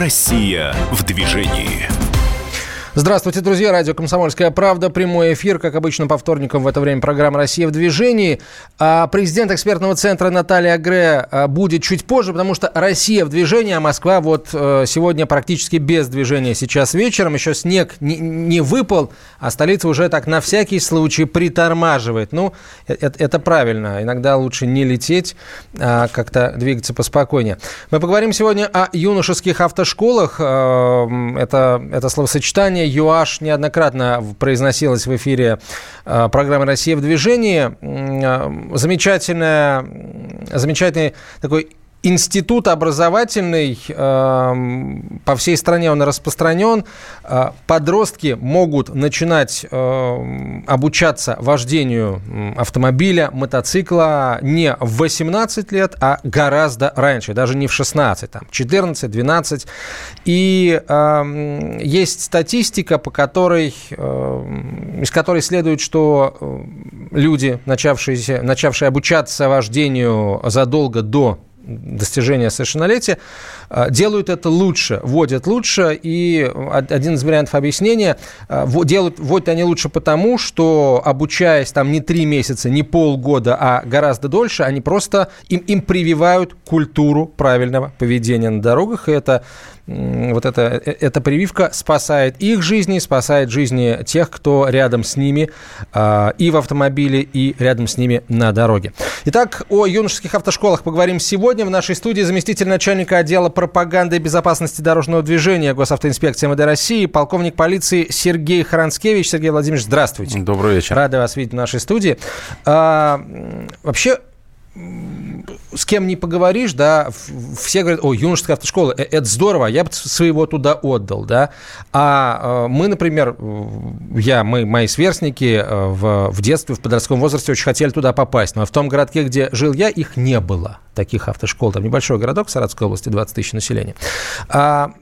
Россия в движении. Здравствуйте, друзья. Радио «Комсомольская правда». Прямой эфир, как обычно, по вторникам в это время программа «Россия в движении». А президент экспертного центра Наталья Агре а, будет чуть позже, потому что «Россия в движении», а Москва вот э, сегодня практически без движения сейчас вечером. Еще снег не, выпал, а столица уже так на всякий случай притормаживает. Ну, это, э, это правильно. Иногда лучше не лететь, а как-то двигаться поспокойнее. Мы поговорим сегодня о юношеских автошколах. Э, это, это словосочетание ЮАШ неоднократно произносилось в эфире э, программы «Россия в движении». Э, замечательная, замечательный такой Институт образовательный, эм, по всей стране он распространен. Э, подростки могут начинать эм, обучаться вождению автомобиля, мотоцикла не в 18 лет, а гораздо раньше, даже не в 16, там 14, 12. И эм, есть статистика, по которой, из которой следует, что э, люди, начавшие, начавшие обучаться вождению задолго до достижения совершеннолетия, а, делают это лучше, вводят лучше. И один из вариантов объяснения, а, делают, вводят они лучше потому, что обучаясь там не три месяца, не полгода, а гораздо дольше, они просто им, им прививают культуру правильного поведения на дорогах. И это вот эта, э, эта прививка спасает их жизни, спасает жизни тех, кто рядом с ними э, и в автомобиле, и рядом с ними на дороге. Итак, о юношеских автошколах поговорим сегодня. В нашей студии заместитель начальника отдела пропаганды и безопасности дорожного движения Госавтоинспекции МВД России, полковник полиции Сергей Харанскевич. Сергей Владимирович, здравствуйте. Добрый вечер. Рады вас видеть в нашей студии. А, вообще, с кем не поговоришь, да, все говорят, о, юношеская автошкола, э, это здорово, я бы своего туда отдал, да. А э, мы, например, я, мы, мои сверстники э, в, в детстве, в подростковом возрасте очень хотели туда попасть, но в том городке, где жил я, их не было, таких автошкол. Там небольшой городок в Саратовской области, 20 тысяч населения. А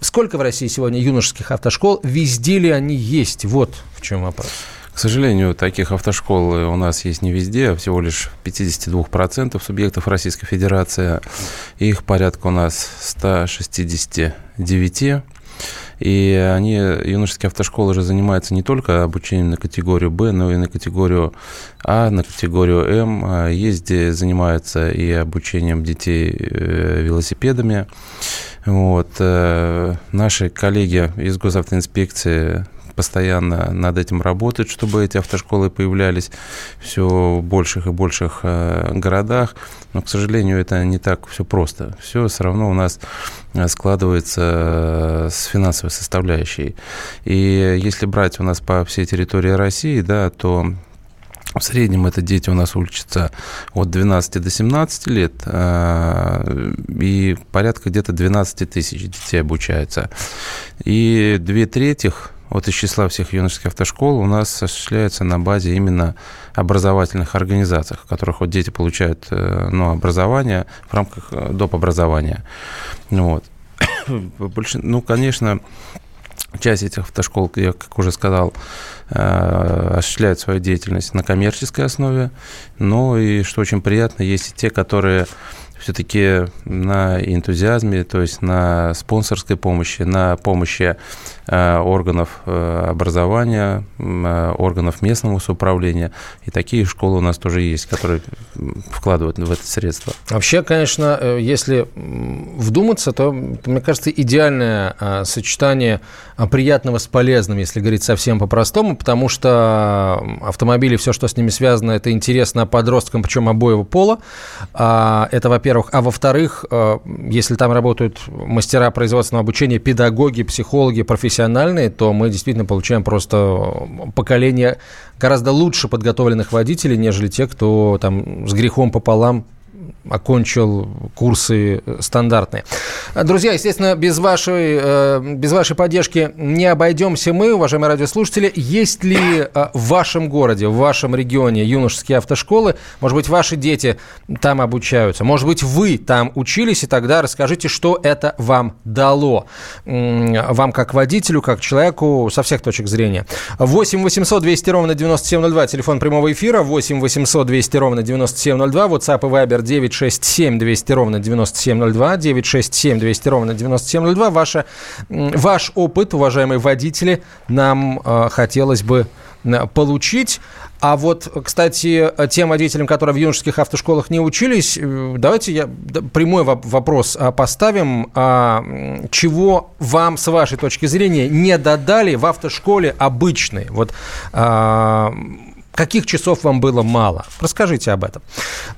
сколько в России сегодня юношеских автошкол? Везде ли они есть? Вот в чем вопрос. К сожалению, таких автошкол у нас есть не везде, а всего лишь 52% субъектов Российской Федерации. Их порядка у нас 169. И они, юношеские автошколы же занимаются не только обучением на категорию Б, но и на категорию А, на категорию М. А где занимаются и обучением детей э, велосипедами. Вот. Э, наши коллеги из госавтоинспекции постоянно над этим работают, чтобы эти автошколы появлялись все в больших и больших э, городах. Но, к сожалению, это не так все просто. Все все равно у нас э, складывается э, с финансовой составляющей. И если брать у нас по всей территории России, да, то в среднем это дети у нас учатся от 12 до 17 лет, и порядка где-то 12 тысяч детей обучается. И две трети вот из числа всех юношеских автошкол у нас осуществляется на базе именно образовательных организаций, в которых вот дети получают э, ну, образование в рамках э, доп. образования. Вот. Больше, ну, конечно, часть этих автошкол, я, как уже сказал, э, осуществляет свою деятельность на коммерческой основе, но и, что очень приятно, есть и те, которые все-таки на энтузиазме, то есть на спонсорской помощи, на помощи э, органов э, образования, э, органов местного самоуправления. И такие школы у нас тоже есть, которые вкладывают в это средства. Вообще, конечно, если вдуматься, то, мне кажется, идеальное сочетание приятного с полезным, если говорить совсем по-простому, потому что автомобили, все, что с ними связано, это интересно подросткам, причем обоего пола. А, это, во-первых, во-первых. А во-вторых, э, если там работают мастера производственного обучения, педагоги, психологи профессиональные, то мы действительно получаем просто поколение гораздо лучше подготовленных водителей, нежели те, кто там с грехом пополам окончил курсы стандартные. Друзья, естественно, без вашей, э, без вашей поддержки не обойдемся мы, уважаемые радиослушатели. Есть ли э, в вашем городе, в вашем регионе юношеские автошколы? Может быть, ваши дети там обучаются? Может быть, вы там учились? И тогда расскажите, что это вам дало. Вам как водителю, как человеку со всех точек зрения. 8 800 200 ровно 9702, телефон прямого эфира. 8 800 200 ровно 9702, WhatsApp и Viber 967 200 ровно 9702, 967 200 ровно 9702. Ваша, ваш опыт, уважаемые водители, нам э, хотелось бы получить. А вот, кстати, тем водителям, которые в юношеских автошколах не учились, э, давайте я прямой вопрос а, поставим. А, чего вам, с вашей точки зрения, не додали в автошколе обычной? Вот а, Каких часов вам было мало? Расскажите об этом.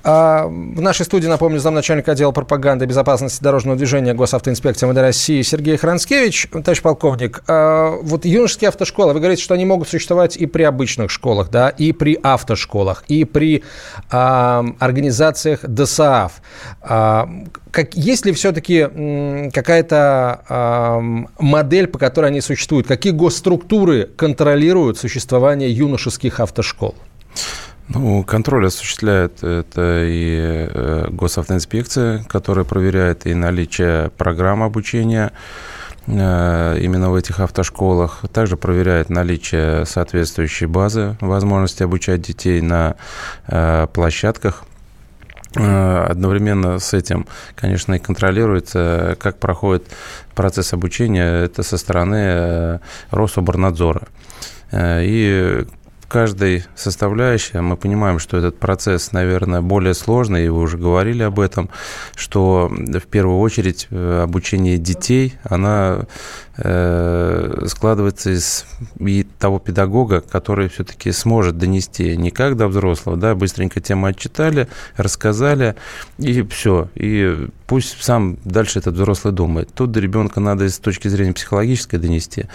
А, в нашей студии, напомню, замначальника отдела пропаганды и безопасности дорожного движения Госавтоинспекции МВД России Сергей Хранскевич. Товарищ полковник, а, вот юношеские автошколы, вы говорите, что они могут существовать и при обычных школах, да, и при автошколах, и при а, организациях ДСААФ. Как, есть ли все-таки какая-то э, модель, по которой они существуют? Какие госструктуры контролируют существование юношеских автошкол? Ну, контроль осуществляет это и э, госавтоинспекция, которая проверяет и наличие программ обучения э, именно в этих автошколах. Также проверяет наличие соответствующей базы, возможности обучать детей на э, площадках одновременно с этим, конечно, и контролируется, как проходит процесс обучения, это со стороны Рособорнадзора. И каждой составляющей мы понимаем, что этот процесс, наверное, более сложный, и вы уже говорили об этом, что в первую очередь обучение детей, она Э, складывается из и того педагога, который все-таки сможет донести не как до взрослого, да, быстренько тему отчитали, рассказали, и все. И пусть сам дальше этот взрослый думает. Тут до ребенка надо с точки зрения психологической донести,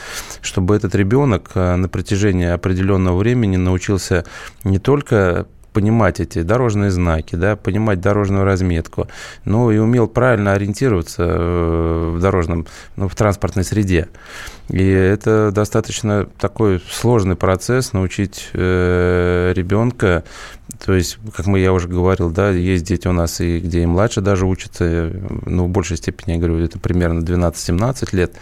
чтобы этот ребенок э, на протяжении определенного времени научился не только понимать эти дорожные знаки, да, понимать дорожную разметку, ну и умел правильно ориентироваться э, в дорожном, ну, в транспортной среде. И это достаточно такой сложный процесс научить э, ребенка. То есть, как мы, я уже говорил, да, есть дети у нас, и где и младше даже учатся, ну, в большей степени, я говорю, это примерно 12-17 лет.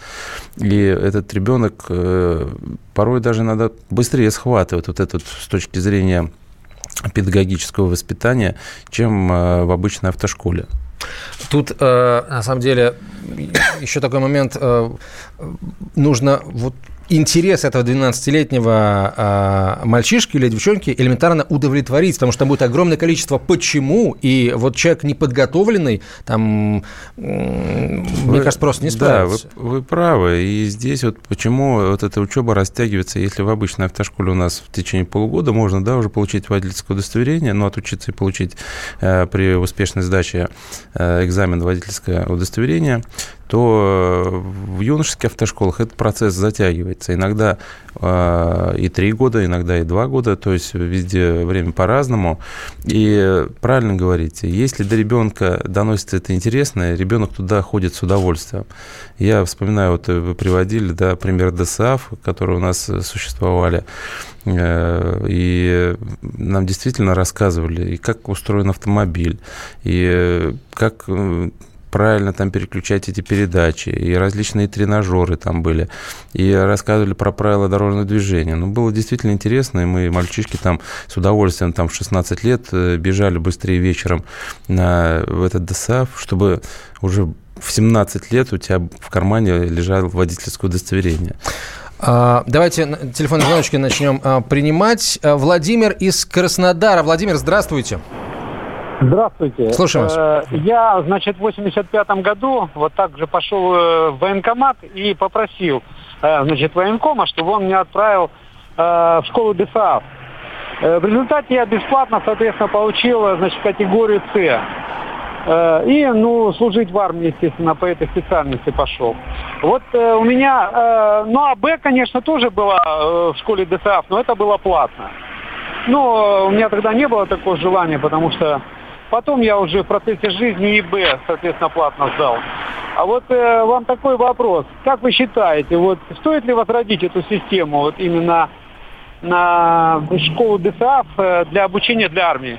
И этот ребенок э, порой даже надо быстрее схватывать вот это вот с точки зрения педагогического воспитания, чем э, в обычной автошколе. Тут, э, на самом деле, еще такой момент. Э, нужно вот интерес этого 12-летнего э, мальчишки или девчонки элементарно удовлетворить, потому что там будет огромное количество почему, и вот человек неподготовленный, там, вы, мне кажется, просто не справится. Да, вы, вы правы, и здесь вот почему вот эта учеба растягивается, если в обычной автошколе у нас в течение полугода можно, да, уже получить водительское удостоверение, но отучиться и получить э, при успешной сдаче э, экзамен водительское удостоверение, то э, в юношеских автошколах этот процесс затягивается. Иногда э, и три года, иногда и два года, то есть везде время по-разному. И правильно говорите, если до ребенка доносится это интересно, ребенок туда ходит с удовольствием. Я вспоминаю, вот вы приводили, да, пример ДСАФ, которые у нас существовали. Э, и нам действительно рассказывали, и как устроен автомобиль, и как правильно там переключать эти передачи, и различные тренажеры там были, и рассказывали про правила дорожного движения. Ну, было действительно интересно, и мы, мальчишки, там с удовольствием там в 16 лет э, бежали быстрее вечером на, в этот ДСАФ, чтобы уже в 17 лет у тебя в кармане лежало водительское удостоверение. А, давайте телефонные звоночки начнем а, принимать. А, Владимир из Краснодара. Владимир, здравствуйте. Здравствуйте. Слушаю вас. Э, я, значит, в 85 году вот так же пошел э, в военкомат и попросил, э, значит, военкома, чтобы он меня отправил в школу ДСАФ. В результате я бесплатно, соответственно, получил, значит, категорию С. И, ну, служить в армии, естественно, по этой специальности пошел. Вот у меня, ну, а Б, конечно, тоже была в школе ДСАФ, но это было платно. Ну, у меня тогда не было такого желания, потому что Потом я уже в процессе жизни ИБ, соответственно, платно сдал. А вот э, вам такой вопрос. Как вы считаете, вот стоит ли возродить эту систему вот именно на школу ДСАФ э, для обучения для армии?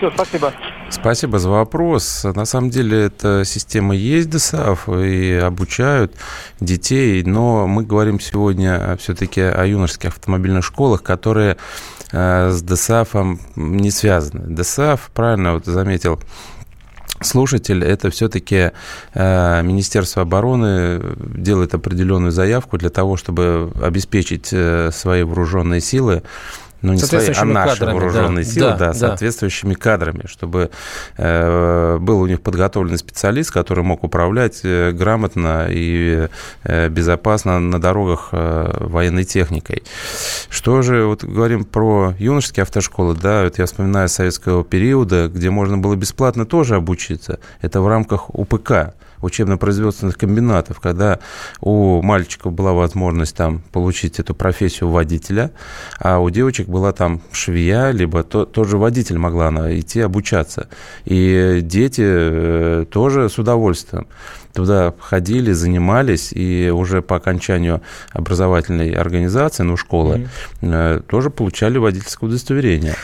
Все, спасибо. Спасибо за вопрос. На самом деле эта система есть ДСАФ и обучают детей, но мы говорим сегодня все-таки о юношеских автомобильных школах, которые Э, с ДСАФом не связаны. ДСАФ, правильно вот заметил слушатель, это все-таки э, Министерство обороны делает определенную заявку для того, чтобы обеспечить э, свои вооруженные силы ну, не свои, а наши кадрами, вооруженные да, силы, да, да, соответствующими кадрами, чтобы э, был у них подготовленный специалист, который мог управлять э, грамотно и э, безопасно на дорогах э, военной техникой. Что же, вот говорим про юношеские автошколы, да, вот я вспоминаю советского периода, где можно было бесплатно тоже обучиться. Это в рамках УПК учебно-производственных комбинатов, когда у мальчиков была возможность там получить эту профессию водителя, а у девочек была там швея, либо то, тоже водитель могла она идти обучаться. И дети э, тоже с удовольствием туда ходили, занимались, и уже по окончанию образовательной организации, ну, школы, mm-hmm. тоже получали водительское удостоверение.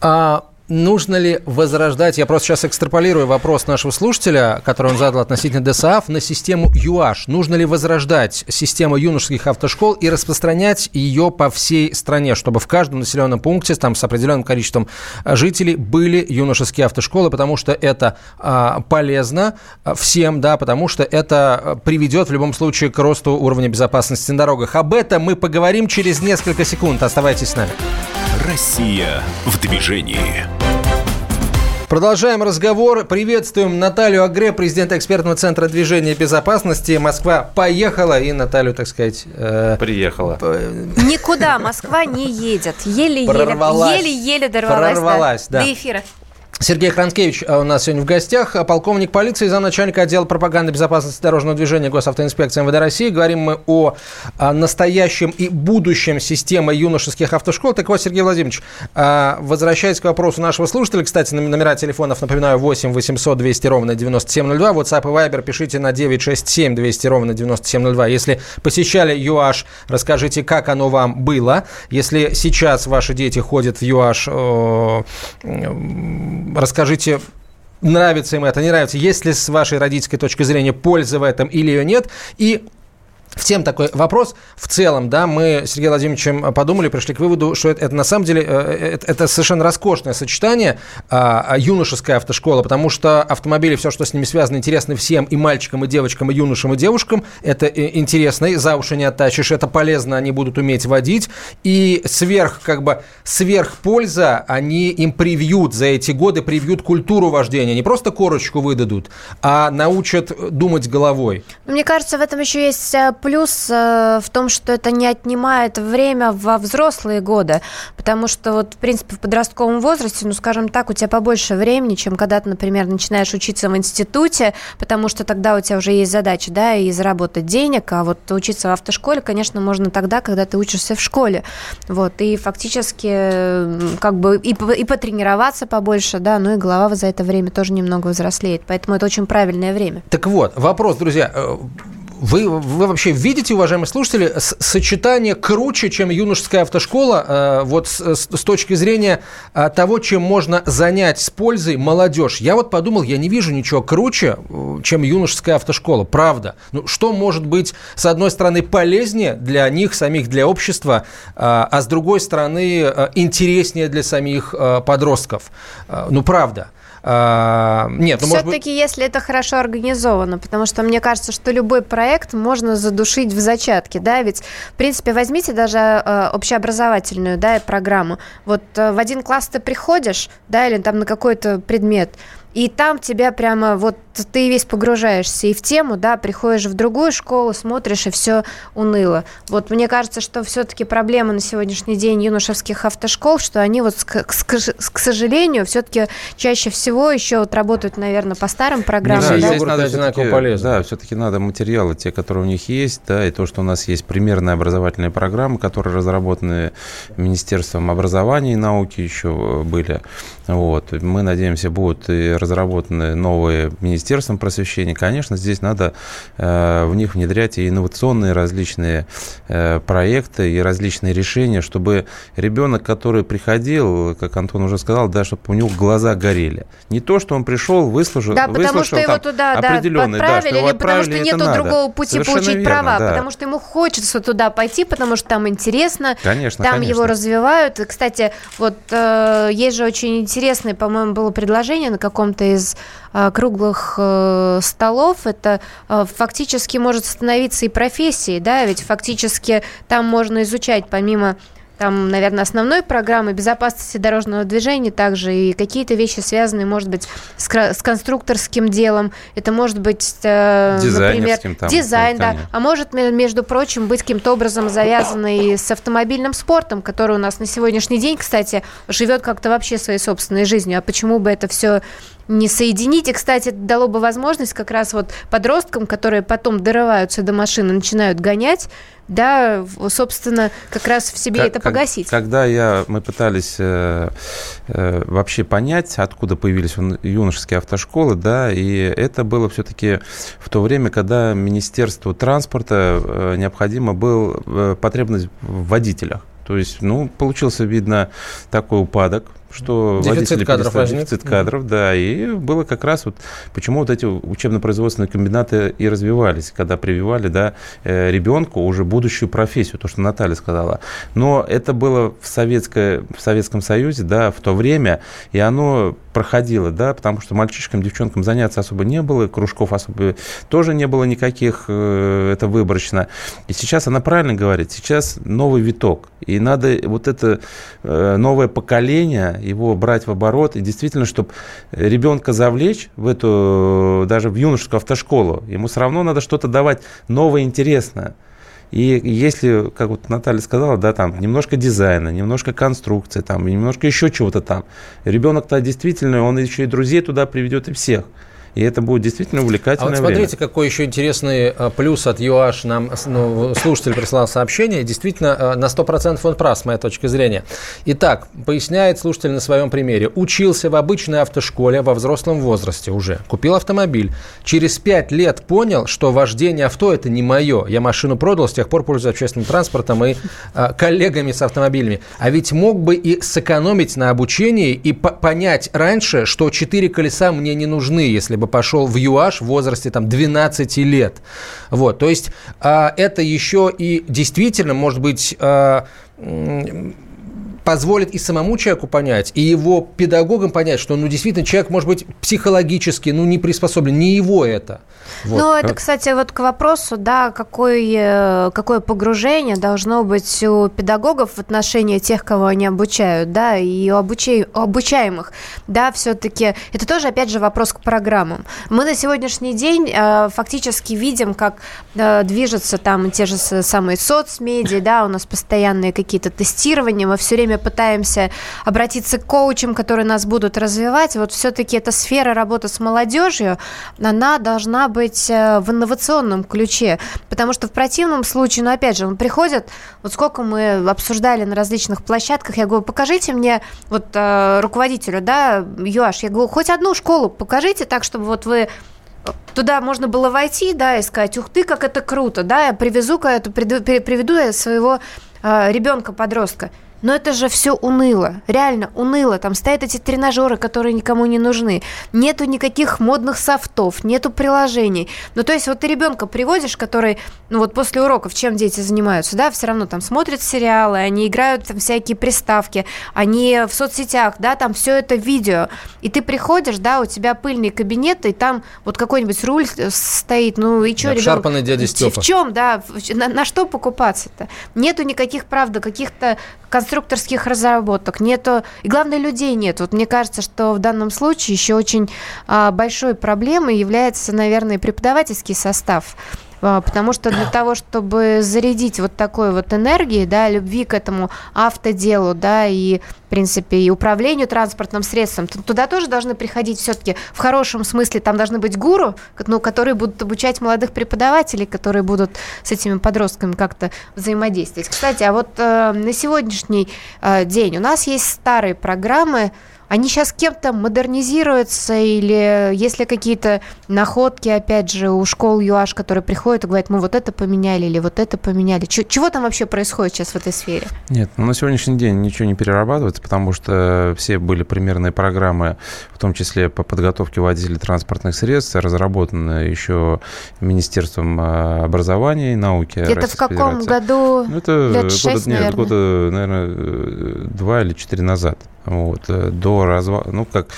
А Нужно ли возрождать, я просто сейчас экстраполирую вопрос нашего слушателя, который он задал относительно ДСАФ, на систему ЮАШ. Нужно ли возрождать систему юношеских автошкол и распространять ее по всей стране, чтобы в каждом населенном пункте там, с определенным количеством а, жителей были юношеские автошколы, потому что это а, полезно а, всем, да, потому что это а, приведет в любом случае к росту уровня безопасности на дорогах. Об этом мы поговорим через несколько секунд. Оставайтесь с нами. Россия в движении. Продолжаем разговор. Приветствуем Наталью Агре, президента экспертного центра движения безопасности. Москва поехала и Наталью, так сказать... Э, Приехала. Никуда Москва не едет. Еле-еле. Еле-еле дорвалась. Прорвалась, да. До эфира. Сергей Хранкевич а, у нас сегодня в гостях, а, полковник полиции, замначальника отдела пропаганды безопасности дорожного движения Госавтоинспекции МВД России. Говорим мы о, о а, настоящем и будущем системы юношеских автошкол. Так вот, Сергей Владимирович, возвращаясь к вопросу нашего слушателя, кстати, номера телефонов, напоминаю, 8 800 200 ровно 9702, WhatsApp и Viber пишите на 967 200 ровно 9702. Если посещали ЮАШ, расскажите, как оно вам было. Если сейчас ваши дети ходят в ЮАШ, расскажите, нравится им это, не нравится, есть ли с вашей родительской точки зрения польза в этом или ее нет. И в тем такой вопрос. В целом, да, мы с Сергеем Владимировичем подумали, пришли к выводу, что это, это на самом деле э, это, это совершенно роскошное сочетание а, а, юношеская автошкола, потому что автомобили, все, что с ними связано, интересны всем, и мальчикам, и девочкам, и юношам, и девушкам. Это интересно, и за уши не оттащишь, это полезно, они будут уметь водить. И сверх, как бы, сверх польза они им привьют за эти годы, привьют культуру вождения. Не просто корочку выдадут, а научат думать головой. Мне кажется, в этом еще есть э, плюс э, в том, что это не отнимает время во взрослые годы, потому что вот, в принципе, в подростковом возрасте, ну, скажем так, у тебя побольше времени, чем когда ты, например, начинаешь учиться в институте, потому что тогда у тебя уже есть задача, да, и заработать денег, а вот учиться в автошколе, конечно, можно тогда, когда ты учишься в школе, вот, и фактически как бы и, и потренироваться побольше, да, ну и голова за это время тоже немного взрослеет, поэтому это очень правильное время. Так вот, вопрос, друзья, э, вы, вы вообще видите, уважаемые слушатели, сочетание круче, чем юношеская автошкола, э, вот с, с точки зрения э, того, чем можно занять с пользой молодежь. Я вот подумал, я не вижу ничего круче, э, чем юношеская автошкола, правда. Ну, что может быть, с одной стороны, полезнее для них самих, для общества, а с другой стороны, интереснее для самих подростков? Ну, правда. А, нет, ну, Все-таки, быть... если это хорошо организовано, потому что мне кажется, что любой проект можно задушить в зачатке, да, ведь, в принципе, возьмите даже э, общеобразовательную, да, программу. Вот э, в один класс ты приходишь, да, или там на какой-то предмет, и там тебя прямо вот ты весь погружаешься и в тему, да, приходишь в другую школу, смотришь, и все уныло. Вот мне кажется, что все-таки проблема на сегодняшний день юношеских автошкол, что они вот, к, сожалению, все-таки чаще всего еще вот работают, наверное, по старым программам. Да, да? здесь надо одинаково полезно. Да, все-таки надо материалы, те, которые у них есть, да, и то, что у нас есть примерные образовательные программы, которые разработаны Министерством образования и науки еще были. Вот. Мы надеемся, будут и разработаны новые Министерством просвещения. Конечно, здесь надо э, в них внедрять и инновационные различные э, проекты и различные решения, чтобы ребенок, который приходил, как Антон уже сказал, да, чтобы у него глаза горели. Не то, что он пришел, выслушал, да, потому что его туда да, отправили, да, что или потому что нету надо. другого пути Совершенно получить верно, права, да. потому что ему хочется туда пойти, потому что там интересно, конечно, там конечно. его развивают. Кстати, вот э, есть же очень интересно интересное, по-моему, было предложение на каком-то из а, круглых э, столов. Это а, фактически может становиться и профессией, да, ведь фактически там можно изучать помимо там, наверное, основной программы безопасности дорожного движения, также и какие-то вещи, связанные, может быть, с, с конструкторским делом. Это может быть, э, например, там, дизайн, да. А может, между прочим, быть каким-то образом завязанный с автомобильным спортом, который у нас на сегодняшний день, кстати, живет как-то вообще своей собственной жизнью. А почему бы это все не соединить. И, кстати, это дало бы возможность как раз вот подросткам, которые потом дорываются до машины, начинают гонять, да, собственно, как раз в себе как, это погасить. Когда я, мы пытались э, э, вообще понять, откуда появились юношеские автошколы, да, и это было все-таки в то время, когда Министерству транспорта э, необходимо был э, потребность в водителях. То есть, ну, получился, видно, такой упадок что дефицит кадров возник. Дефицит кадров, да. И было как раз вот почему вот эти учебно-производственные комбинаты и развивались, когда прививали, да, э, ребенку уже будущую профессию, то, что Наталья сказала. Но это было в, советское, в Советском Союзе, да, в то время, и оно проходило, да, потому что мальчишкам, девчонкам заняться особо не было, кружков особо тоже не было никаких, э, это выборочно. И сейчас она правильно говорит, сейчас новый виток, и надо вот это э, новое поколение его брать в оборот, и действительно, чтобы ребенка завлечь в эту, даже в юношескую автошколу, ему все равно надо что-то давать новое, интересное. И если, как вот Наталья сказала, да, там немножко дизайна, немножко конструкции, там, немножко еще чего-то там, ребенок-то действительно, он еще и друзей туда приведет и всех и это будет действительно увлекательное а вот смотрите, время. какой еще интересный а, плюс от ЮАШ нам ну, слушатель прислал сообщение. Действительно, а, на 100% он прав, с моей точки зрения. Итак, поясняет слушатель на своем примере. Учился в обычной автошколе во взрослом возрасте уже. Купил автомобиль. Через 5 лет понял, что вождение авто – это не мое. Я машину продал, с тех пор пользуюсь общественным транспортом и э, коллегами с автомобилями. А ведь мог бы и сэкономить на обучении и понять раньше, что 4 колеса мне не нужны, если бы бы пошел в ЮАШ в возрасте там 12 лет. Вот, то есть а, это еще и действительно может быть а, позволит и самому человеку понять, и его педагогам понять, что, ну, действительно, человек, может быть, психологически, ну, не приспособлен, не его это. Вот. Ну, это, кстати, вот к вопросу, да, какое, какое погружение должно быть у педагогов в отношении тех, кого они обучают, да, и у, обучай, у обучаемых, да, все-таки это тоже, опять же, вопрос к программам. Мы на сегодняшний день э, фактически видим, как э, движутся там те же самые соцмедиа, да, у нас постоянные какие-то тестирования, мы все время время пытаемся обратиться к коучам, которые нас будут развивать, вот все-таки эта сфера работы с молодежью, она должна быть э, в инновационном ключе, потому что в противном случае, ну, опять же, он приходит, вот сколько мы обсуждали на различных площадках, я говорю, покажите мне, вот э, руководителю, да, ЮАШ, я говорю, хоть одну школу покажите так, чтобы вот вы туда можно было войти, да, и сказать, ух ты, как это круто, да, я привезу-ка эту, приведу я своего э, ребенка-подростка. Но это же все уныло, реально уныло. Там стоят эти тренажеры, которые никому не нужны. Нету никаких модных софтов, нету приложений. Ну, то есть вот ты ребенка приводишь, который, ну вот после уроков, чем дети занимаются, да, все равно там смотрят сериалы, они играют там всякие приставки, они в соцсетях, да, там все это видео. И ты приходишь, да, у тебя пыльный кабинет, и там вот какой-нибудь руль стоит, ну и что, ребенок? дядя Степа. В чем, да, на, на что покупаться-то? Нету никаких, правда, каких-то конструкторских разработок, нету, и главное, людей нет. Вот мне кажется, что в данном случае еще очень а, большой проблемой является, наверное, преподавательский состав. А, потому что для того, чтобы зарядить вот такой вот энергией, да, любви к этому автоделу, да, и, в принципе, и управлению транспортным средством, туда тоже должны приходить все-таки в хорошем смысле, там должны быть гуру, ну, которые будут обучать молодых преподавателей, которые будут с этими подростками как-то взаимодействовать. Кстати, а вот э, на сегодняшний э, день у нас есть старые программы, они сейчас кем-то модернизируются или если какие-то находки, опять же, у школ ЮАШ, которые приходят и говорят, мы вот это поменяли или вот это поменяли. Ч- чего там вообще происходит сейчас в этой сфере? Нет, ну, на сегодняшний день ничего не перерабатывается, потому что все были примерные программы, в том числе по подготовке водителей транспортных средств, разработаны еще Министерством а, образования и науки. Это Российской в каком Федерации. году? Ну, это лет 6, года, нет, наверное. года, наверное, два или четыре назад вот, э, до развала, ну, как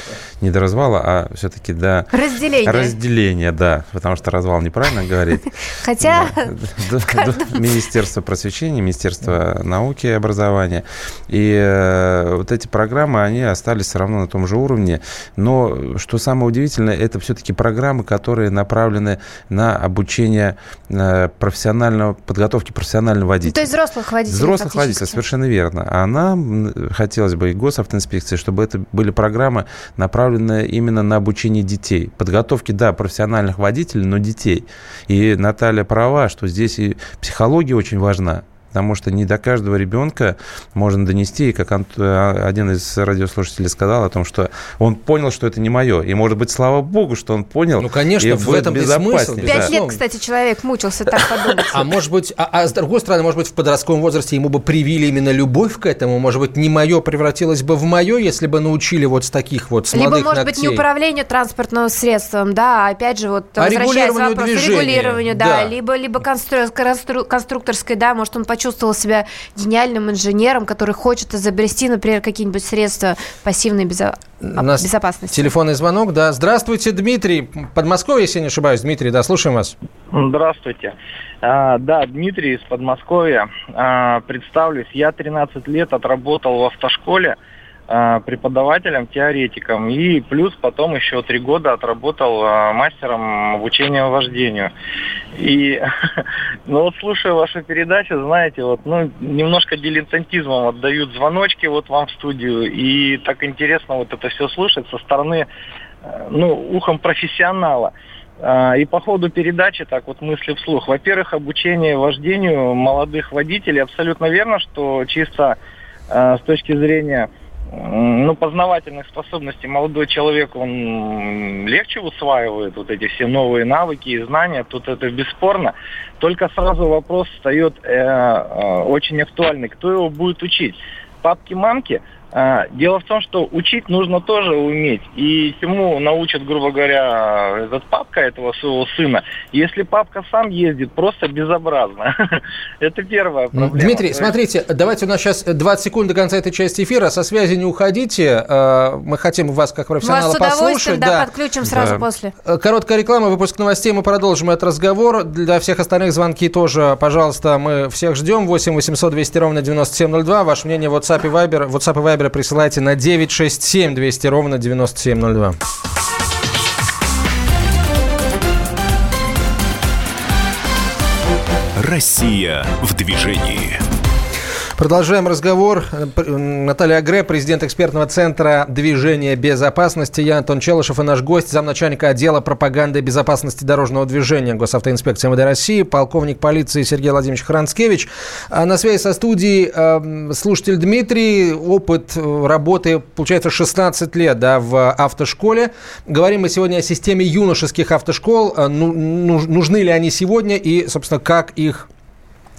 не до развала, а все-таки до... Разделения. Разделения, да, потому что развал неправильно говорить. Хотя... Министерство просвещения, Министерство науки и образования. И э, вот эти программы, они остались все равно на том же уровне. Но, что самое удивительное, это все-таки программы, которые направлены на обучение э, профессионального, подготовки профессионального водителя. То есть взрослых водителей Взрослых водителей, совершенно верно. А нам хотелось бы и госавтоинспекции, чтобы это были программы, направленные именно на обучение детей. Подготовки, да, профессиональных водителей, но детей. И Наталья права, что здесь и психология очень важна потому что не до каждого ребенка можно донести, и как а, один из радиослушателей сказал о том, что он понял, что это не мое. И, может быть, слава богу, что он понял. Ну, конечно, в этом смысл. Пять лет, кстати, человек мучился так подумать. А может быть, а, а с другой стороны, может быть, в подростковом возрасте ему бы привили именно любовь к этому, может быть, не мое превратилось бы в мое, если бы научили вот с таких вот, с Либо, может ногтей. быть, не управлению транспортным средством, да, а опять же, вот а возвращаясь к вопросу регулированию, да, да, либо, либо конструкторской, да, может, он почувствовал себя гениальным инженером, который хочет изобрести, например, какие-нибудь средства пассивной безо... У нас безопасности. Телефонный звонок, да. Здравствуйте, Дмитрий. Подмосковье, если не ошибаюсь. Дмитрий, да, слушаем вас. Здравствуйте. А, да, Дмитрий из Подмосковья. А, представлюсь, я 13 лет отработал в автошколе. Э, преподавателем, теоретиком. И плюс потом еще три года отработал э, мастером обучения вождению. И ну вот слушая вашу передачу, знаете, вот ну немножко дилетантизмом отдают звоночки вот вам в студию. И так интересно вот это все слушать со стороны, э, ну, ухом профессионала. И по ходу передачи, так вот мысли вслух. Во-первых, обучение вождению молодых водителей абсолютно верно, что чисто с точки зрения ну, познавательных способностей молодой человек, он легче усваивает вот эти все новые навыки и знания, тут это бесспорно. Только сразу вопрос встает э, э, очень актуальный, кто его будет учить? Папки-мамки – дело в том, что учить нужно тоже уметь. И чему научат, грубо говоря, этот папка этого своего сына, если папка сам ездит, просто безобразно. Это первая проблема. Дмитрий, смотрите, давайте у нас сейчас 20 секунд до конца этой части эфира. Со связи не уходите. А, мы хотим вас как профессионала послушать. Вас удовольствием, да, подключим сразу да. после. Э, короткая реклама, выпуск новостей. Мы продолжим этот разговор. Для всех остальных звонки тоже, пожалуйста, мы всех ждем. 8 800 200 ровно 9702. Ваше мнение в WhatsApp и Viber. WhatsApp и Viber присылайте на 967 200 ровно 9702. Россия в движении. Продолжаем разговор. Наталья Агре, президент экспертного центра движения безопасности. Я Антон Челышев и наш гость, замначальника отдела пропаганды безопасности дорожного движения Госавтоинспекции МВД России, полковник полиции Сергей Владимирович Хранцкевич. А на связи со студией э, слушатель Дмитрий. Опыт работы, получается, 16 лет да, в автошколе. Говорим мы сегодня о системе юношеских автошкол. Э, ну, нужны ли они сегодня и, собственно, как их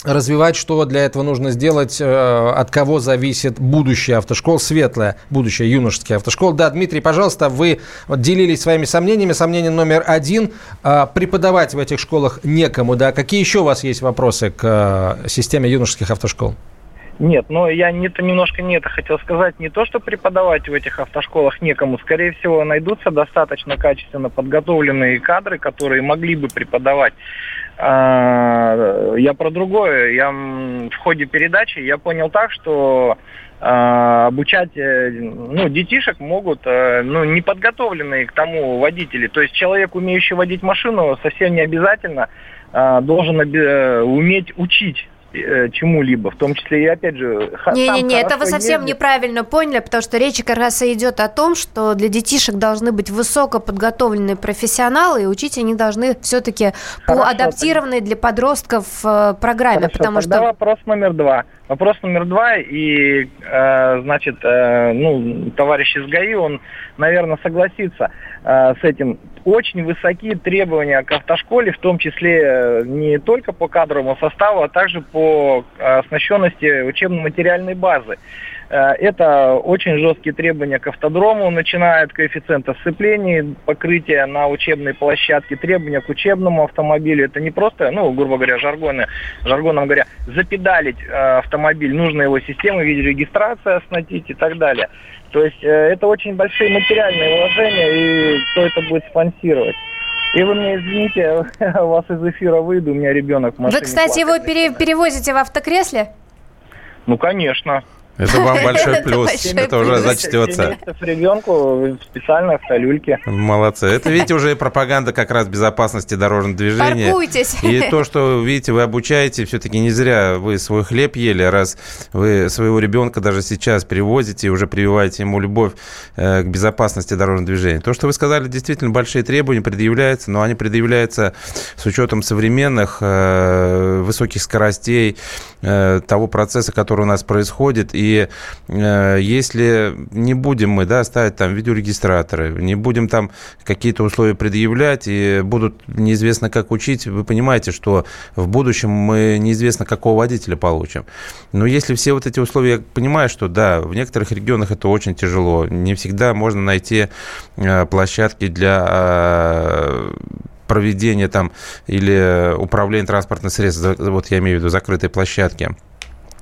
развивать, что для этого нужно сделать, э, от кого зависит будущее автошкол, светлое будущее юношеских автошкол. Да, Дмитрий, пожалуйста, вы делились своими сомнениями. Сомнение номер один. Э, преподавать в этих школах некому. Да? Какие еще у вас есть вопросы к э, системе юношеских автошкол? Нет, но я не, то немножко не это хотел сказать. Не то, что преподавать в этих автошколах некому. Скорее всего, найдутся достаточно качественно подготовленные кадры, которые могли бы преподавать а, я про другое. Я в ходе передачи я понял так, что а, обучать э, ну, детишек могут э, ну, неподготовленные к тому водители. То есть человек, умеющий водить машину, совсем не обязательно а, должен э, уметь учить чему-либо, в том числе и, опять же... Не-не-не, это вы совсем ездит. неправильно поняли, потому что речь как раз идет о том, что для детишек должны быть высокоподготовленные профессионалы, и учить они должны все-таки по адаптированной для подростков э, программе, Хорошо, потому что... вопрос номер два. Вопрос номер два, и, э, значит, э, ну, товарищ из ГАИ, он, наверное, согласится э, с этим. Очень высокие требования к автошколе, в том числе э, не только по кадровому составу, а также по э, оснащенности учебно-материальной базы. Э, это очень жесткие требования к автодрому, начиная от коэффициента сцеплений, покрытия на учебной площадке, требования к учебному автомобилю. Это не просто, ну, грубо говоря, жаргоны, жаргоном говоря, запедалить автомобиль, нужно его систему в виде регистрации оснастить и так далее. То есть э, это очень большие материальные вложения, и кто это будет спонсировать? И вы мне извините, у вас из эфира выйду, у меня ребенок в машине Вы, кстати, его пере- перевозите в автокресле? Ну, конечно. Это вам большой плюс. Это уже зачтется. ребенку в специальной автолюльке. Молодцы. Это, видите, уже пропаганда как раз безопасности дорожного движения. Паркуйтесь. И то, что, видите, вы обучаете, все-таки не зря вы свой хлеб ели, раз вы своего ребенка даже сейчас перевозите и уже прививаете ему любовь э, к безопасности дорожного движения. То, что вы сказали, действительно большие требования предъявляются, но они предъявляются с учетом современных э, высоких скоростей, э, того процесса, который у нас происходит, и э, если не будем мы да, ставить там видеорегистраторы, не будем там какие-то условия предъявлять и будут неизвестно как учить, вы понимаете, что в будущем мы неизвестно какого водителя получим. Но если все вот эти условия, я понимаю, что да, в некоторых регионах это очень тяжело. Не всегда можно найти э, площадки для э, проведения там или управления транспортным средством, вот я имею в виду закрытые площадки.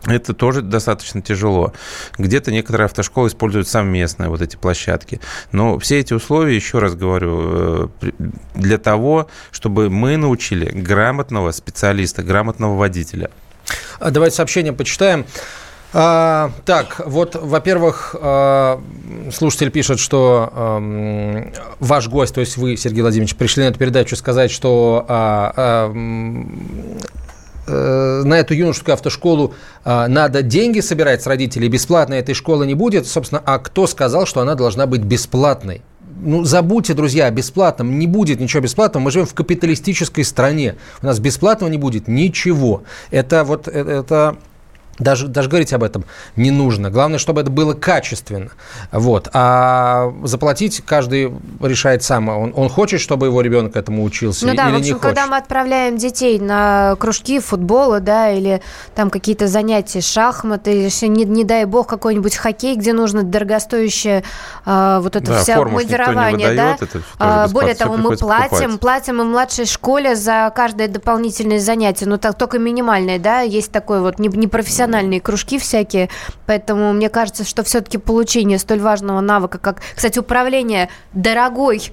Это тоже достаточно тяжело. Где-то некоторые автошколы используют совместные вот эти площадки. Но все эти условия, еще раз говорю, э, для того, чтобы мы научили грамотного специалиста, грамотного водителя. А, давайте сообщение почитаем. А, так, вот, во-первых, а, слушатель пишет, что ваш гость, то есть вы, Сергей Владимирович, пришли на эту передачу сказать, что а, на эту юношескую автошколу э, надо деньги собирать с родителей, бесплатно этой школы не будет. Собственно, а кто сказал, что она должна быть бесплатной? Ну, забудьте, друзья, о бесплатном. Не будет ничего бесплатного. Мы живем в капиталистической стране. У нас бесплатного не будет ничего. Это вот, э, это даже, даже говорить об этом не нужно. Главное, чтобы это было качественно. Вот. А заплатить каждый решает сам. Он, он хочет, чтобы его ребенок этому учился ну, да, или в общем, не хочет. когда мы отправляем детей на кружки футбола, да, или там какие-то занятия шахматы, или, не, не дай бог, какой-нибудь хоккей, где нужно дорогостоящее а, вот это да, вся модерование, да. Это а, более того, мы платим, покупать. платим и младшей школе за каждое дополнительное занятие, но так, только минимальное, да, есть такой вот непрофессиональный профессиональные кружки всякие, поэтому мне кажется, что все-таки получение столь важного навыка, как, кстати, управление дорогой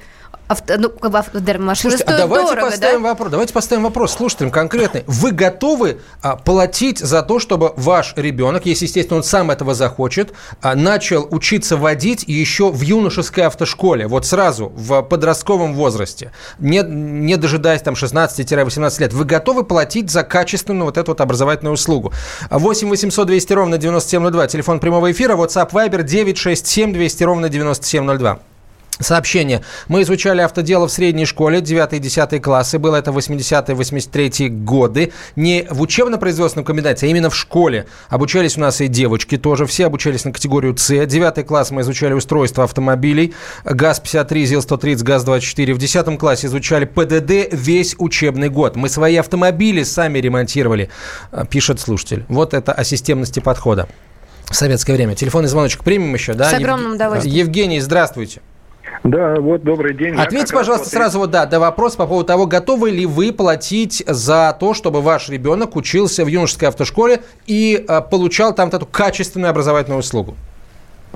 авто, ну, машина Слушайте, а давайте дорого, поставим да? вопрос. Давайте поставим вопрос слушателям конкретный. Вы готовы а, платить за то, чтобы ваш ребенок, если, естественно, он сам этого захочет, а, начал учиться водить еще в юношеской автошколе, вот сразу, в подростковом возрасте, не, не дожидаясь там 16-18 лет. Вы готовы платить за качественную вот эту вот образовательную услугу? 8 800 200 ровно 9702, телефон прямого эфира, WhatsApp Viber 967 200 ровно 9702. Сообщение. Мы изучали автодело в средней школе, 9 и 10 классы. Было это 80-е, 83 годы. Не в учебно-производственном комбинате, а именно в школе. Обучались у нас и девочки тоже. Все обучались на категорию С. 9 класс мы изучали устройство автомобилей. ГАЗ-53, ЗИЛ-130, ГАЗ-24. В 10 классе изучали ПДД весь учебный год. Мы свои автомобили сами ремонтировали, а, пишет слушатель. Вот это о системности подхода. В советское время. Телефонный звоночек примем еще, да? С огромным удовольствием. Евгений, здравствуйте. Да, вот, добрый день. Ответьте, пожалуйста, смотрю... сразу вот, да, да, вопрос по поводу того, готовы ли вы платить за то, чтобы ваш ребенок учился в юношеской автошколе и э, получал там вот эту качественную образовательную услугу?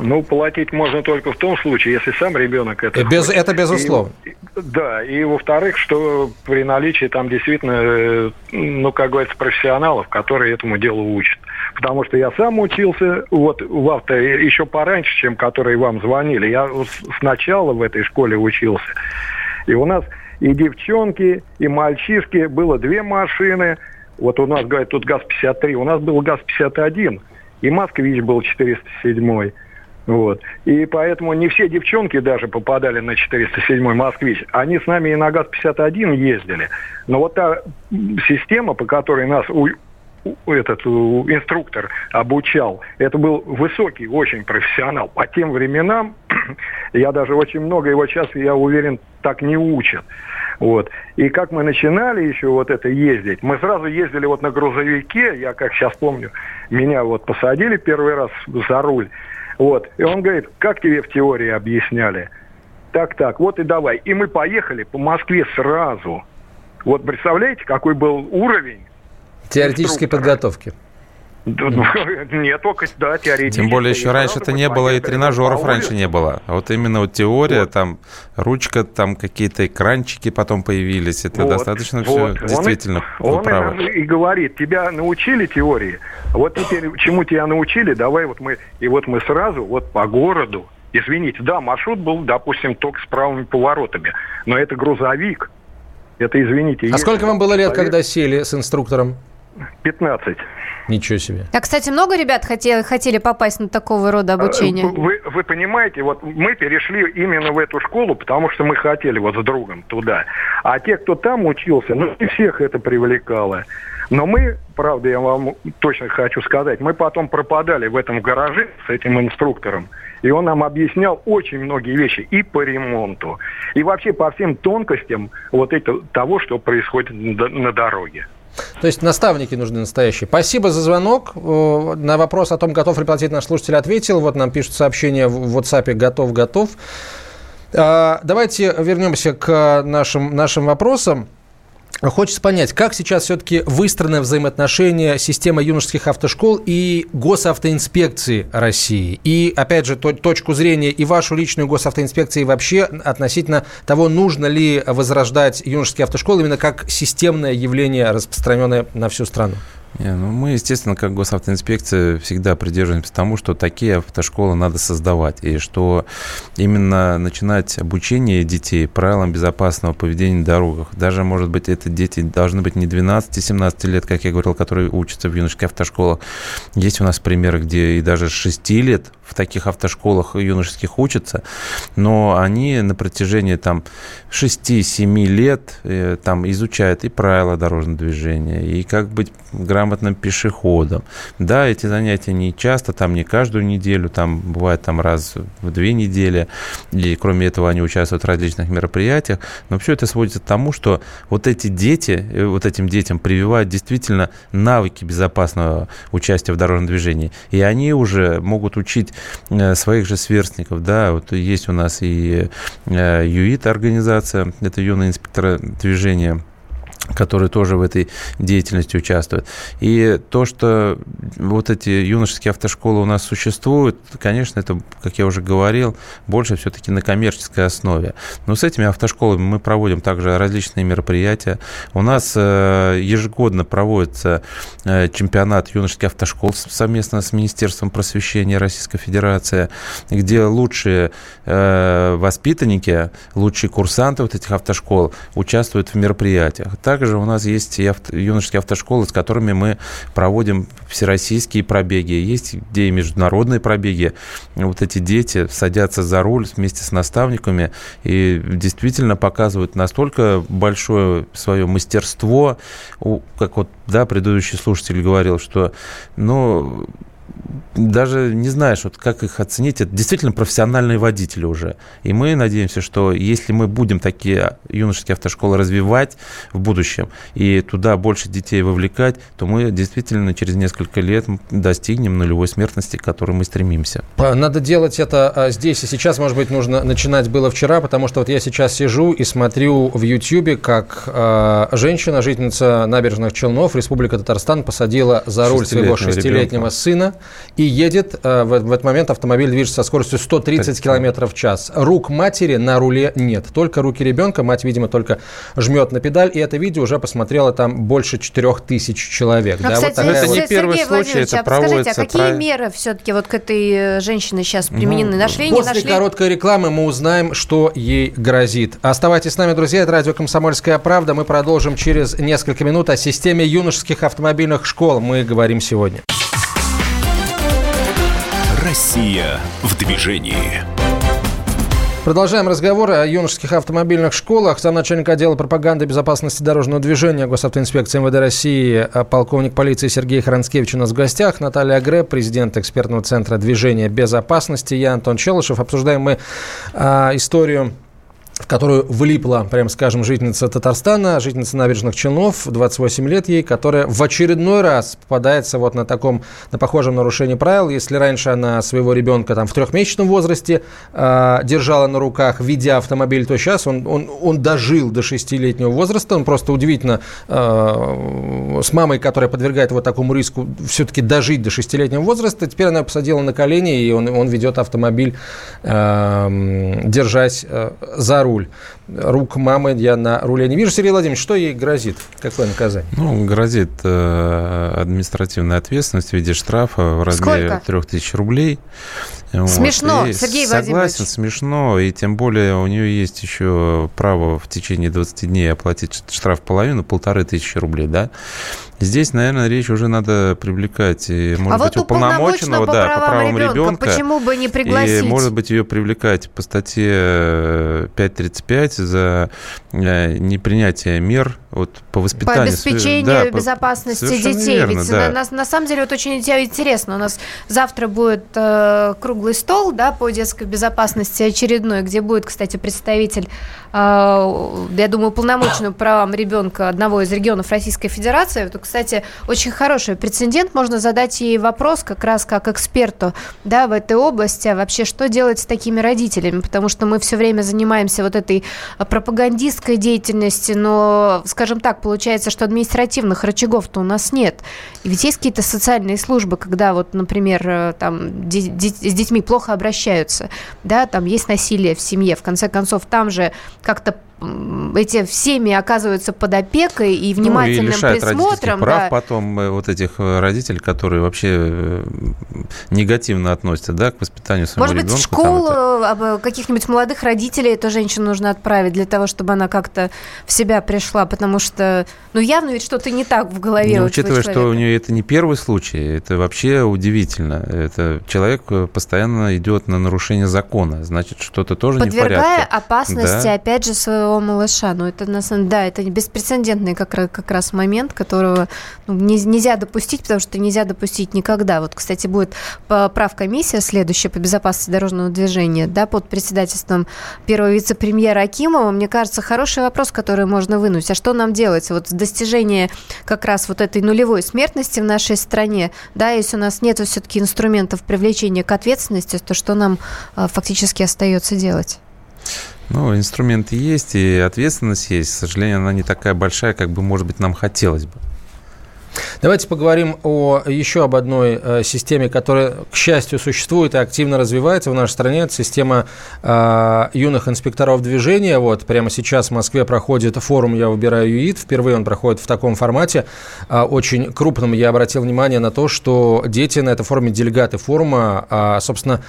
Ну, платить можно только в том случае, если сам ребенок это... Без, хочет. это безусловно. И, да, и во-вторых, что при наличии там действительно, э, ну, как говорится, профессионалов, которые этому делу учат. Потому что я сам учился вот в авто еще пораньше, чем которые вам звонили. Я сначала в этой школе учился. И у нас и девчонки, и мальчишки, было две машины. Вот у нас, говорят, тут ГАЗ-53, у нас был ГАЗ-51. И Москвич был 407 вот. И поэтому не все девчонки даже попадали на 407-й «Москвич». Они с нами и на ГАЗ-51 ездили. Но вот та система, по которой нас у, у, этот у, инструктор обучал, это был высокий, очень профессионал. По тем временам, я даже очень много его сейчас, я уверен, так не учат. Вот. И как мы начинали еще вот это ездить, мы сразу ездили вот на грузовике, я как сейчас помню, меня вот посадили первый раз за руль, вот. И он говорит, как тебе в теории объясняли? Так, так, вот и давай. И мы поехали по Москве сразу. Вот представляете, какой был уровень теоретической подготовки? Нет, только, да, теоретически. Тем более еще раньше это не было, и тренажеров раньше не было. А вот именно вот теория, вот. там ручка, там какие-то экранчики потом появились. Это вот, достаточно вот. все действительно Он, он и говорит, тебя научили теории, вот теперь чему тебя научили, давай вот мы, и вот мы сразу вот по городу, извините, да, маршрут был, допустим, только с правыми поворотами, но это грузовик, это, извините. А сколько вам было лет, когда сели с инструктором? 15. Ничего себе. А, кстати, много ребят хотели, хотели попасть на такого рода обучение? Э, вы, вы понимаете, вот мы перешли именно в эту школу, потому что мы хотели вот с другом туда. А те, кто там учился, ну, не всех это привлекало. Но мы, правда, я вам точно хочу сказать, мы потом пропадали в этом гараже с этим инструктором. И он нам объяснял очень многие вещи и по ремонту, и вообще по всем тонкостям вот это, того, что происходит на дороге. То есть наставники нужны настоящие. Спасибо за звонок. На вопрос о том, готов ли платить наш слушатель, ответил. Вот нам пишут сообщение в WhatsApp «Готов, готов». А, давайте вернемся к нашим, нашим вопросам. Хочется понять, как сейчас все-таки выстроено взаимоотношение системы юношеских автошкол и госавтоинспекции России. И, опять же, то, точку зрения и вашу личную госавтоинспекции вообще относительно того, нужно ли возрождать юношеские автошколы именно как системное явление, распространенное на всю страну. Не, ну мы, естественно, как госавтоинспекция всегда придерживаемся тому, что такие автошколы надо создавать, и что именно начинать обучение детей правилам безопасного поведения на дорогах. Даже, может быть, это дети должны быть не 12-17 лет, как я говорил, которые учатся в юношеских автошколах. Есть у нас примеры, где и даже 6 лет в таких автошколах юношеских учатся, но они на протяжении там 6-7 лет э, там изучают и правила дорожного движения, и как быть грамотным пешеходом. Да, эти занятия не часто, там не каждую неделю, там бывает там раз в две недели, и кроме этого они участвуют в различных мероприятиях, но все это сводится к тому, что вот эти дети, э, вот этим детям прививают действительно навыки безопасного участия в дорожном движении, и они уже могут учить э, своих же сверстников, да, вот есть у нас и э, ЮИТ организация, это юные инспекторы движения, которые тоже в этой деятельности участвуют. И то, что вот эти юношеские автошколы у нас существуют, конечно, это, как я уже говорил, больше все-таки на коммерческой основе. Но с этими автошколами мы проводим также различные мероприятия. У нас э, ежегодно проводится э, чемпионат юношеских автошкол совместно с Министерством просвещения Российской Федерации, где лучшие э, воспитанники, лучшие курсанты вот этих автошкол участвуют в мероприятиях. Также у нас есть авто, юношеские автошколы, с которыми мы проводим всероссийские пробеги. Есть где и международные пробеги. Вот эти дети садятся за руль вместе с наставниками и действительно показывают настолько большое свое мастерство, как вот да, предыдущий слушатель говорил, что ну, даже не знаешь, вот как их оценить. Это действительно профессиональные водители уже. И мы надеемся, что если мы будем такие юношеские автошколы развивать в будущем и туда больше детей вовлекать, то мы действительно через несколько лет достигнем нулевой смертности, к которой мы стремимся. Надо делать это а, здесь и сейчас. Может быть, нужно начинать было вчера, потому что вот я сейчас сижу и смотрю в Ютьюбе, как э, женщина, жительница набережных Челнов, Республика Татарстан, посадила за руль своего шестилетнего сына и едет, э, в, в этот момент автомобиль движется со скоростью 130 км в час. Рук матери на руле нет, только руки ребенка, мать, видимо, только жмет на педаль, и это видео уже посмотрело там больше 4000 человек. Но, да, кстати, вот это не первый случай, это а проводится... Скажите, а какие прав... меры все-таки вот к этой э, женщине сейчас применены? Ну, нашли, После не нашли? короткой рекламы мы узнаем, что ей грозит. Оставайтесь с нами, друзья, это радио «Комсомольская правда». Мы продолжим через несколько минут о системе юношеских автомобильных школ. Мы говорим сегодня. Россия в движении. Продолжаем разговор о юношеских автомобильных школах. Сам начальник отдела пропаганды безопасности дорожного движения Госавтоинспекции МВД России, а полковник полиции Сергей Хранскевич у нас в гостях. Наталья Агре, президент экспертного центра движения безопасности. Я Антон Челышев. Обсуждаем мы а, историю в которую влипла, прям скажем, жительница Татарстана, жительница набережных Челнов, 28 лет ей, которая в очередной раз попадается вот на таком, на похожем нарушении правил. Если раньше она своего ребенка там в трехмесячном возрасте э, держала на руках, ведя автомобиль, то сейчас он, он, он дожил до шестилетнего возраста. Он просто удивительно э, с мамой, которая подвергает его такому риску, все-таки дожить до шестилетнего возраста. Теперь она посадила на колени, и он, он ведет автомобиль, э, держась э, за руль. Рук мамы я на руле не вижу. Сергей Владимирович, что ей грозит? Какое наказание? Ну, грозит э, административная ответственность в виде штрафа в размере Сколько? 3000 рублей. Смешно, вот. Сергей Согласен, Владимирович. смешно. И тем более у нее есть еще право в течение 20 дней оплатить штраф половину, полторы тысячи рублей, да? Здесь, наверное, речь уже надо привлекать, может а быть, вот уполномоченного, по да, по правам ребенка. ребенка. Почему бы не пригласить? И, может быть, ее привлекать по статье 5.35 за э, непринятие мер вот, по воспитанию. По обеспечению да, безопасности детей. Верно, Ведь да. на, на, на самом деле вот очень интересно. У нас завтра будет э, круглый стол да, по детской безопасности очередной, где будет, кстати, представитель, э, я думаю, полномоченным правам ребенка одного из регионов Российской Федерации. Это, кстати, очень хороший прецедент. Можно задать ей вопрос как раз как эксперту да, в этой области, а вообще что делать с такими родителями, потому что мы все время занимаемся вот этой пропагандистской деятельностью, но, скажем так, получается, что административных рычагов-то у нас нет. И ведь есть какие-то социальные службы, когда вот, например, э, там с детьми плохо обращаются, да, там есть насилие в семье, в конце концов, там же как-то эти всеми оказываются под опекой и внимательным ну, и присмотром. прав да. потом э, вот этих э, родителей, которые вообще э, негативно относятся да, к воспитанию своего Может ребенка. Может быть, в школу это... каких-нибудь молодых родителей эту женщину нужно отправить для того, чтобы она как-то в себя пришла, потому что, ну, явно ведь что-то не так в голове ну, Учитывая, что у нее это не первый случай, это вообще удивительно. Это человек постоянно идет на нарушение закона, значит, что-то тоже Подвергая не в порядке. опасности, да? опять же, своего своего малыша. Ну, это, на самом да, это беспрецедентный как раз, как раз момент, которого ну, не, нельзя допустить, потому что нельзя допустить никогда. Вот, кстати, будет правкомиссия следующая по безопасности дорожного движения, да, под председательством первого вице-премьера Акимова. Мне кажется, хороший вопрос, который можно вынуть. А что нам делать? Вот достижение как раз вот этой нулевой смертности в нашей стране, да, если у нас нет все-таки инструментов привлечения к ответственности, то что нам а, фактически остается делать? Ну, инструменты есть, и ответственность есть. К сожалению, она не такая большая, как бы, может быть, нам хотелось бы. Давайте поговорим о еще об одной э, системе, которая, к счастью, существует и активно развивается в нашей стране. Это система э, юных инспекторов движения. Вот прямо сейчас в Москве проходит форум «Я выбираю ЮИД». Впервые он проходит в таком формате. Э, очень крупном я обратил внимание на то, что дети на этом форуме, делегаты форума, э, собственно,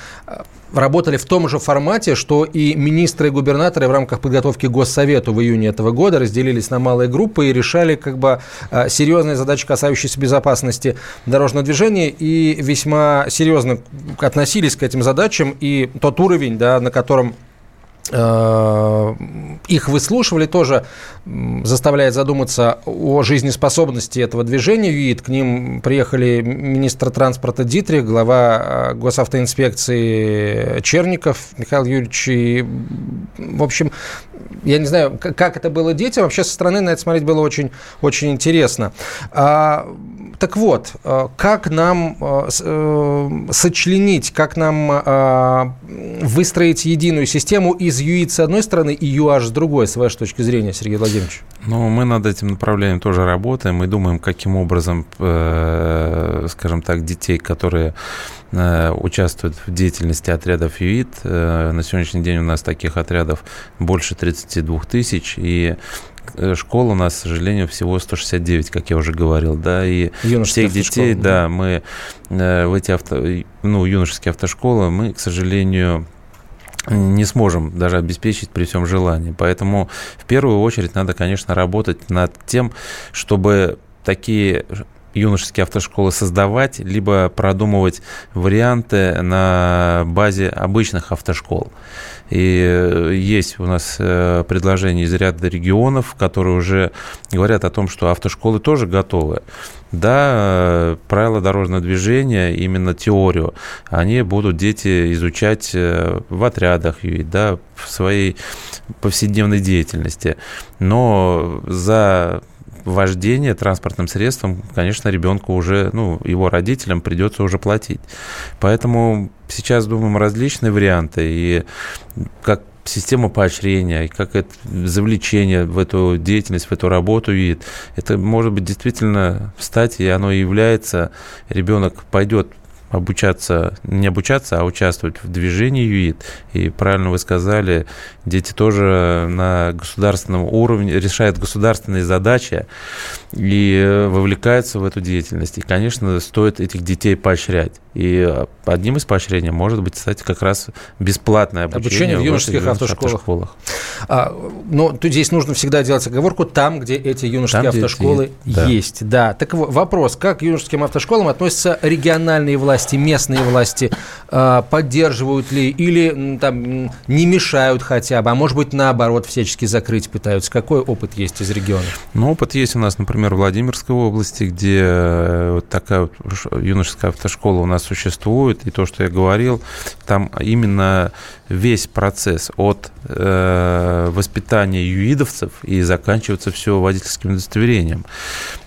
работали в том же формате, что и министры и губернаторы в рамках подготовки к Госсовету в июне этого года разделились на малые группы и решали как бы а, серьезные задачи, касающиеся безопасности дорожного движения, и весьма серьезно относились к этим задачам, и тот уровень, да, на котором Э, их выслушивали, тоже заставляет задуматься о жизнеспособности этого движения ЮИД. К ним приехали министр транспорта Дитрих, глава э, госавтоинспекции Черников Михаил Юрьевич. И, в общем, я не знаю, как это было детям. Вообще со стороны на это смотреть было очень, очень интересно. А, так вот, э, как нам сочленить, как нам выстроить единую систему из ЮИД с одной стороны и ЮАЖ с другой, с вашей точки зрения, Сергей Владимирович? Ну, мы над этим направлением тоже работаем. Мы думаем, каким образом, э, скажем так, детей, которые э, участвуют в деятельности отрядов ЮИД. Э, на сегодняшний день у нас таких отрядов больше 32 тысяч, и школ у нас, к сожалению, всего 169, как я уже говорил, да, и всех детей, да, мы э, в эти авто, ну, юношеские автошколы, мы, к сожалению, не сможем даже обеспечить при всем желании. Поэтому в первую очередь надо, конечно, работать над тем, чтобы такие юношеские автошколы создавать, либо продумывать варианты на базе обычных автошкол. И э, есть у нас э, предложения из ряда регионов, которые уже говорят о том, что автошколы тоже готовы. Да, э, правила дорожного движения, именно теорию, они будут дети изучать в отрядах, да, в своей повседневной деятельности. Но за вождение транспортным средством, конечно, ребенку уже, ну, его родителям придется уже платить. Поэтому сейчас думаем различные варианты, и как система поощрения, и как это завлечение в эту деятельность, в эту работу видит. Это может быть действительно встать, и оно является. Ребенок пойдет обучаться, не обучаться, а участвовать в движении ЮИД. И правильно вы сказали, дети тоже на государственном уровне решают государственные задачи и вовлекаются в эту деятельность. И, конечно, стоит этих детей поощрять. И одним из поощрений может быть, кстати, как раз бесплатное обучение, обучение в юношеских автошколах. автошколах. А, но тут здесь нужно всегда делать оговорку там, где эти юношеские там, автошколы есть. Да. да. Так вопрос, как к юношеским автошколам относятся региональные власти, местные власти? А, поддерживают ли или там не мешают хотя бы, а может быть наоборот всячески закрыть пытаются? Какой опыт есть из региона? Ну, опыт есть у нас, например, в Владимирской области, где э, вот такая юношеская автошкола у нас существует, и то, что я говорил, там именно весь процесс от э, воспитания юидовцев и заканчивается все водительским удостоверением.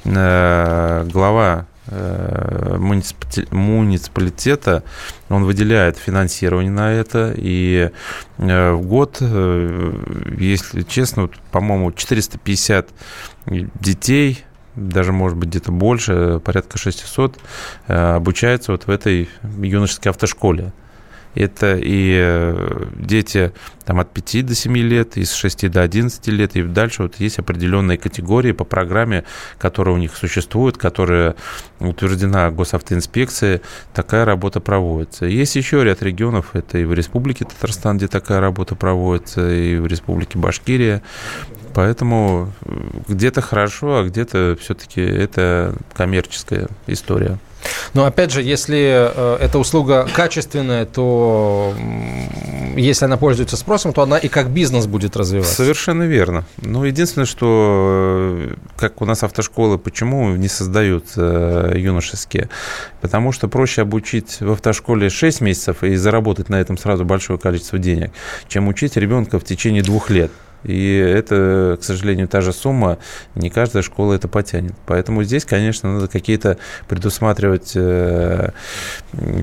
Э, глава муниципалитета, он выделяет финансирование на это, и э, в год, если честно, по-моему, 450 детей даже, может быть, где-то больше, порядка 600, э, обучаются вот в этой юношеской автошколе. Это и э, дети там, от 5 до 7 лет, и с 6 до 11 лет, и дальше вот есть определенные категории по программе, которая у них существует, которая утверждена госавтоинспекцией, такая работа проводится. Есть еще ряд регионов, это и в Республике Татарстан, где такая работа проводится, и в Республике Башкирия, Поэтому э, где-то хорошо, а где-то все-таки это коммерческая история. Но опять же, если э, эта услуга качественная, то если она пользуется спросом, то она и как бизнес будет развиваться. Совершенно верно. Ну, единственное, что э, как у нас автошколы, почему не создают юношеские? Потому что проще обучить в автошколе 6 месяцев и заработать на этом сразу большое количество денег, чем учить ребенка в течение двух лет. И это, к сожалению, та же сумма, не каждая школа это потянет. Поэтому здесь, конечно, надо какие-то предусматривать э,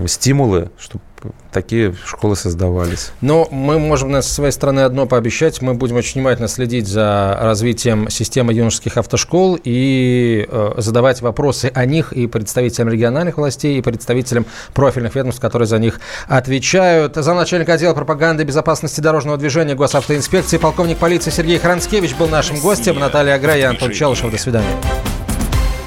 стимулы, чтобы такие школы создавались. Но мы можем со своей стороны одно пообещать. Мы будем очень внимательно следить за развитием системы юношеских автошкол и э, задавать вопросы о них и представителям региональных властей, и представителям профильных ведомств, которые за них отвечают. За начальника отдела пропаганды и безопасности дорожного движения госавтоинспекции полковник полиции Сергей Хранскевич был нашим гостем. Наталья Аграя и Антон Челышев. До свидания.